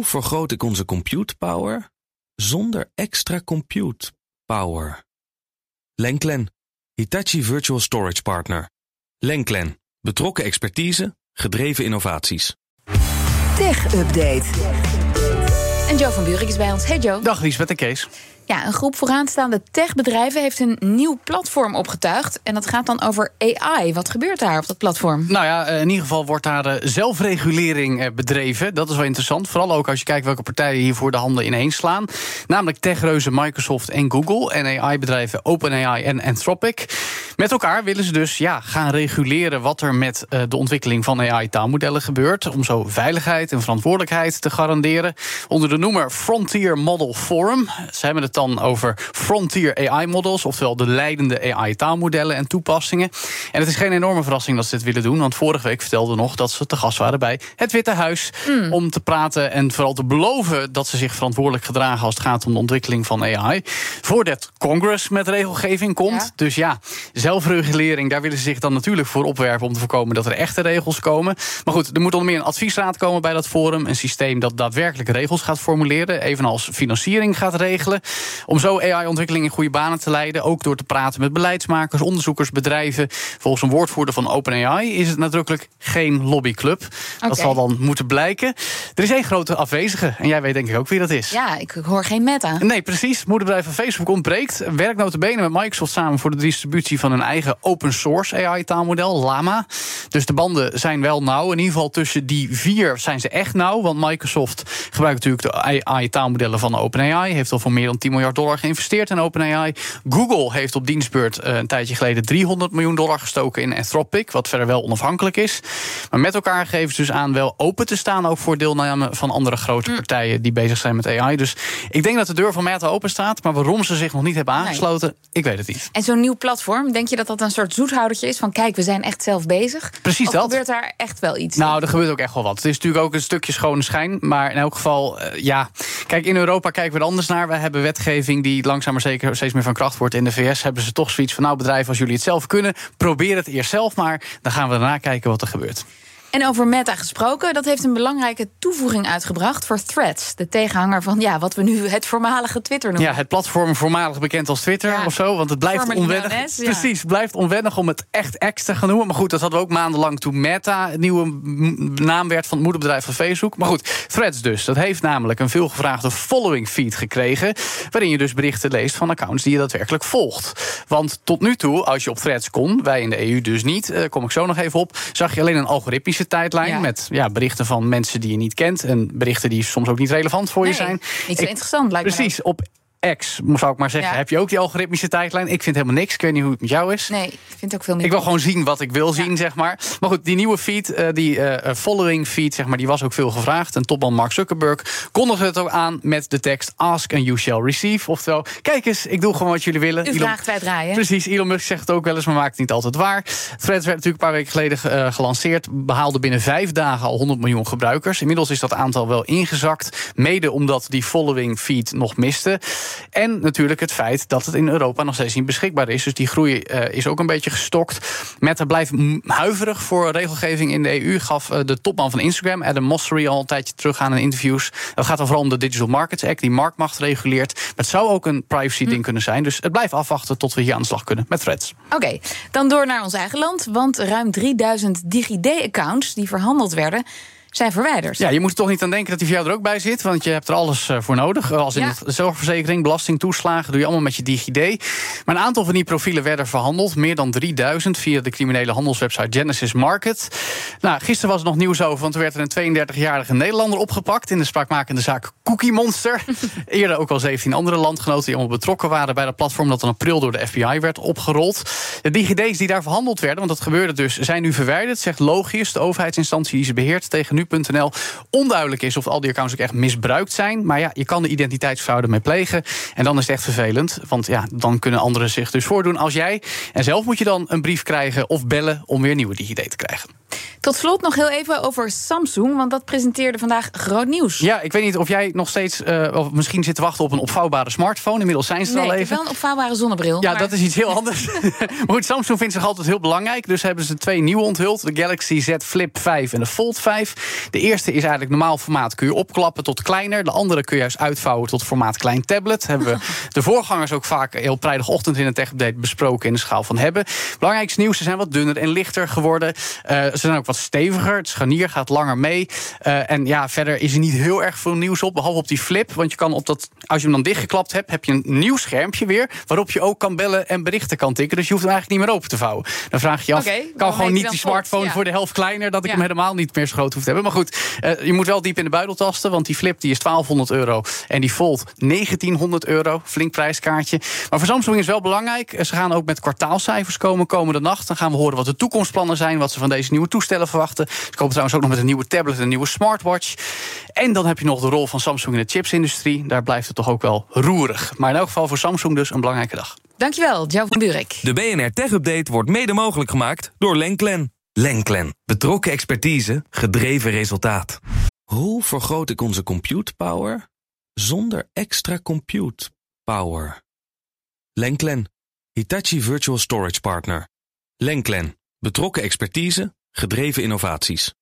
Hoe vergroot ik onze compute power zonder extra compute power? Lenklen, Hitachi Virtual Storage Partner. Lenklen, betrokken expertise, gedreven innovaties. Tech Update. En Joe van Buurik is bij ons. Hey Joe. Dag Liesbeth en Kees. Ja, een groep vooraanstaande techbedrijven heeft een nieuw platform opgetuigd. En dat gaat dan over AI. Wat gebeurt daar op dat platform? Nou ja, in ieder geval wordt daar zelfregulering eh, bedreven. Dat is wel interessant. Vooral ook als je kijkt welke partijen hiervoor de handen ineens slaan. Namelijk techreuzen Microsoft en Google. En AI-bedrijven OpenAI en Anthropic. Met elkaar willen ze dus ja, gaan reguleren wat er met uh, de ontwikkeling van AI-taalmodellen gebeurt. Om zo veiligheid en verantwoordelijkheid te garanderen. Onder de noemer Frontier Model Forum. Ze hebben het dan over Frontier AI-models, oftewel de leidende AI-taalmodellen en toepassingen. En het is geen enorme verrassing dat ze dit willen doen, want vorige week vertelden nog dat ze te gast waren bij het Witte Huis Hmm. om te praten en vooral te beloven dat ze zich verantwoordelijk gedragen als het gaat om de ontwikkeling van AI. Voordat Congress met regelgeving komt. Ja. Dus ja, zelfregulering, daar willen ze zich dan natuurlijk voor opwerpen om te voorkomen dat er echte regels komen. Maar goed, er moet onder meer een adviesraad komen bij dat forum. Een systeem dat daadwerkelijk regels gaat formuleren, evenals financiering gaat regelen. Om zo AI-ontwikkeling in goede banen te leiden. Ook door te praten met beleidsmakers, onderzoekers, bedrijven. Volgens een woordvoerder van OpenAI is het nadrukkelijk geen lobbyclub. Dat zal dan moeten blijken. Er is één grote afwezige. En jij weet denk ik ook wie dat is. Ja, ik hoor geen meta. Nee, precies. Moederbedrijf van Facebook ontbreekt. Werkt notabene met Microsoft samen voor de distributie van hun eigen open source AI-taalmodel, Llama. Dus de banden zijn wel nauw. In ieder geval tussen die vier zijn ze echt nauw. Want Microsoft gebruikt natuurlijk de AI-taalmodellen van OpenAI. Heeft al voor meer dan 10 miljard dollar geïnvesteerd in OpenAI. Google heeft op dienstbeurt eh, een tijdje geleden 300 miljoen dollar gestoken in Anthropic. Wat verder wel onafhankelijk is. Maar met elkaar geven ze dus aan wel open te staan. Ook voor deelname van andere grote partijen die bezig zijn met AI. Dus ik denk dat de deur van Meta open staat. Maar waarom ze zich nog niet hebben aangesloten, ik weet het niet. En zo'n nieuw platform, denk je dat dat een soort zoethoudertje is? Van kijk, we zijn echt zelf bezig. Precies of dat. gebeurt daar echt wel iets? Nou, er gebeurt ook echt wel wat. Het is natuurlijk ook een stukje schone schijn. Maar in elk geval, eh, ja. Kijk, in Europa kijken we er anders naar. We hebben die langzaam maar zeker steeds meer van kracht wordt. In de VS hebben ze toch zoiets van: nou, bedrijven, als jullie het zelf kunnen, probeer het eerst zelf maar. Dan gaan we daarna kijken wat er gebeurt. En over Meta gesproken, dat heeft een belangrijke toevoeging uitgebracht voor Threads. De tegenhanger van ja, wat we nu het voormalige Twitter noemen. Ja, het platform voormalig bekend als Twitter Ja. of zo. Want het blijft onwennig. ja. Precies, het blijft onwennig om het echt X te gaan noemen. Maar goed, dat hadden we ook maandenlang toen Meta een nieuwe naam werd van het moederbedrijf van Facebook. Maar goed, Threads dus. Dat heeft namelijk een veelgevraagde following feed gekregen. Waarin je dus berichten leest van accounts die je daadwerkelijk volgt. Want tot nu toe, als je op Threads kon, wij in de EU dus niet, eh, kom ik zo nog even op, zag je alleen een algoritmische tijdlijn Ja. met ja, berichten van mensen die je niet kent. En berichten die soms ook niet relevant voor je zijn. Niet zo Ik- interessant, lijkt me. Precies, op X, zou ik maar zeggen, Ja. heb je ook die algoritmische tijdlijn. Ik vind helemaal niks. Ik weet niet hoe het met jou is. Nee, ik vind het ook veel meer. Ik wil gewoon zien wat ik wil zien, zeg maar. Maar goed, die nieuwe feed, eh, die eh, following feed, zeg maar, die was ook veel gevraagd. En topman Mark Zuckerberg kondigde het ook aan met de tekst Ask and you shall receive. Oftewel, kijk eens, ik doe gewoon wat jullie willen. U vraagt, wij draaien. Precies, Elon Musk zegt het ook wel eens, maar maakt het niet altijd waar. Threads werd natuurlijk een paar weken geleden eh, gelanceerd. Behaalde binnen vijf dagen al 100 miljoen gebruikers. Inmiddels is dat aantal wel ingezakt. Mede omdat die following feed nog miste. En natuurlijk het feit dat het in Europa nog steeds niet beschikbaar is. Dus die groei eh, is ook een beetje gestokt. Meta blijft huiverig voor regelgeving in de EU. Gaf eh, de topman van Instagram, Adam Mosseri, al een tijdje terug aan in interviews. Dat gaat dan vooral om de Digital Markets Act, die marktmacht reguleert. Maar het zou ook een privacy-ding kunnen zijn. Dus het blijft afwachten tot we hier aan de slag kunnen met threads. Oké, dan door naar ons eigen land. Want ruim 3000 DigiD-accounts die verhandeld werden, zijn verwijderd. Ja, je moet er toch niet aan denken dat die voor jou er ook bij zit. Want je hebt er alles eh, voor nodig. Als in Ja. de zorgverzekering, belasting, toeslagen. doe je allemaal met je DigiD. Maar een aantal van die profielen werden verhandeld. Meer dan 3000 via de criminele handelswebsite Genesis Market. Nou, gisteren was er nog nieuws over. Want er werd er een 32-jarige Nederlander opgepakt. in de spraakmakende zaak Cookie Monster. Eerder ook al 17 andere landgenoten die allemaal betrokken waren bij dat platform. dat in april door de FBI werd opgerold. De DigiD's die daar verhandeld werden, want dat gebeurde dus, zijn nu verwijderd. Zegt Logius, de overheidsinstantie die ze beheert tegen nu.nl. Onduidelijk is of al die accounts ook echt misbruikt zijn. Maar ja, je kan de identiteitsfraude mee plegen. En dan is het echt vervelend. Want ja, dan kunnen anderen zich dus voordoen als jij. En zelf moet je dan een brief krijgen of bellen om weer nieuwe DigiD te krijgen. Tot slot nog heel even over Samsung, want dat presenteerde vandaag groot nieuws. Ja, ik weet niet of jij nog steeds, uh, of misschien zit te wachten op een opvouwbare smartphone. Inmiddels zijn ze nee, al even. Wel een opvouwbare zonnebril. Ja, dat is iets heel anders. maar goed, Samsung vindt zich altijd heel belangrijk. Dus hebben ze twee nieuwe onthuld: de Galaxy Z Flip 5 en de Fold 5. De eerste is eigenlijk normaal formaat, kun je opklappen tot kleiner. De andere kun je juist uitvouwen tot formaat klein tablet. Hebben we de voorgangers ook vaak heel vrijdagochtend in een tech-update besproken in de schaal van hebben. Belangrijkste nieuws: ze zijn wat dunner en lichter geworden. Uh, ze zijn ook wat steviger. Het scharnier gaat langer mee. Uh, en ja, verder is er niet heel erg veel nieuws op, behalve op die flip. Want je kan op dat, als je hem dan dichtgeklapt hebt, heb je een nieuw schermpje weer. Waarop je ook kan bellen en berichten kan tikken. Dus je hoeft hem eigenlijk niet meer open te vouwen. Dan vraag je je af, okay, kan gewoon niet die smartphone ja. voor de helft kleiner, dat ik Ja. hem helemaal niet meer zo groot hoef te hebben. Maar goed, uh, je moet wel diep in de buidel tasten, want die flip die is 1200 euro en die Fold 1900 euro. Flink prijskaartje. Maar voor Samsung is wel belangrijk. Ze gaan ook met kwartaalcijfers komen komende nacht. Dan gaan we horen wat de toekomstplannen zijn, wat ze van deze nieuwe toestellen verwachten. Ze komen trouwens ook nog met een nieuwe tablet en een nieuwe smartwatch. En dan heb je nog de rol van Samsung in de chipsindustrie. Daar blijft het toch ook wel roerig. Maar in elk geval voor Samsung dus een belangrijke dag. Dankjewel, Jo van Buurik. De BNR Tech Update wordt mede mogelijk gemaakt door Lenklen. Lenklen. Betrokken expertise, gedreven resultaat. Hoe vergroot ik onze compute power zonder extra compute power? Lenklen. Hitachi Virtual Storage Partner. Lenklen. Betrokken expertise, gedreven innovaties.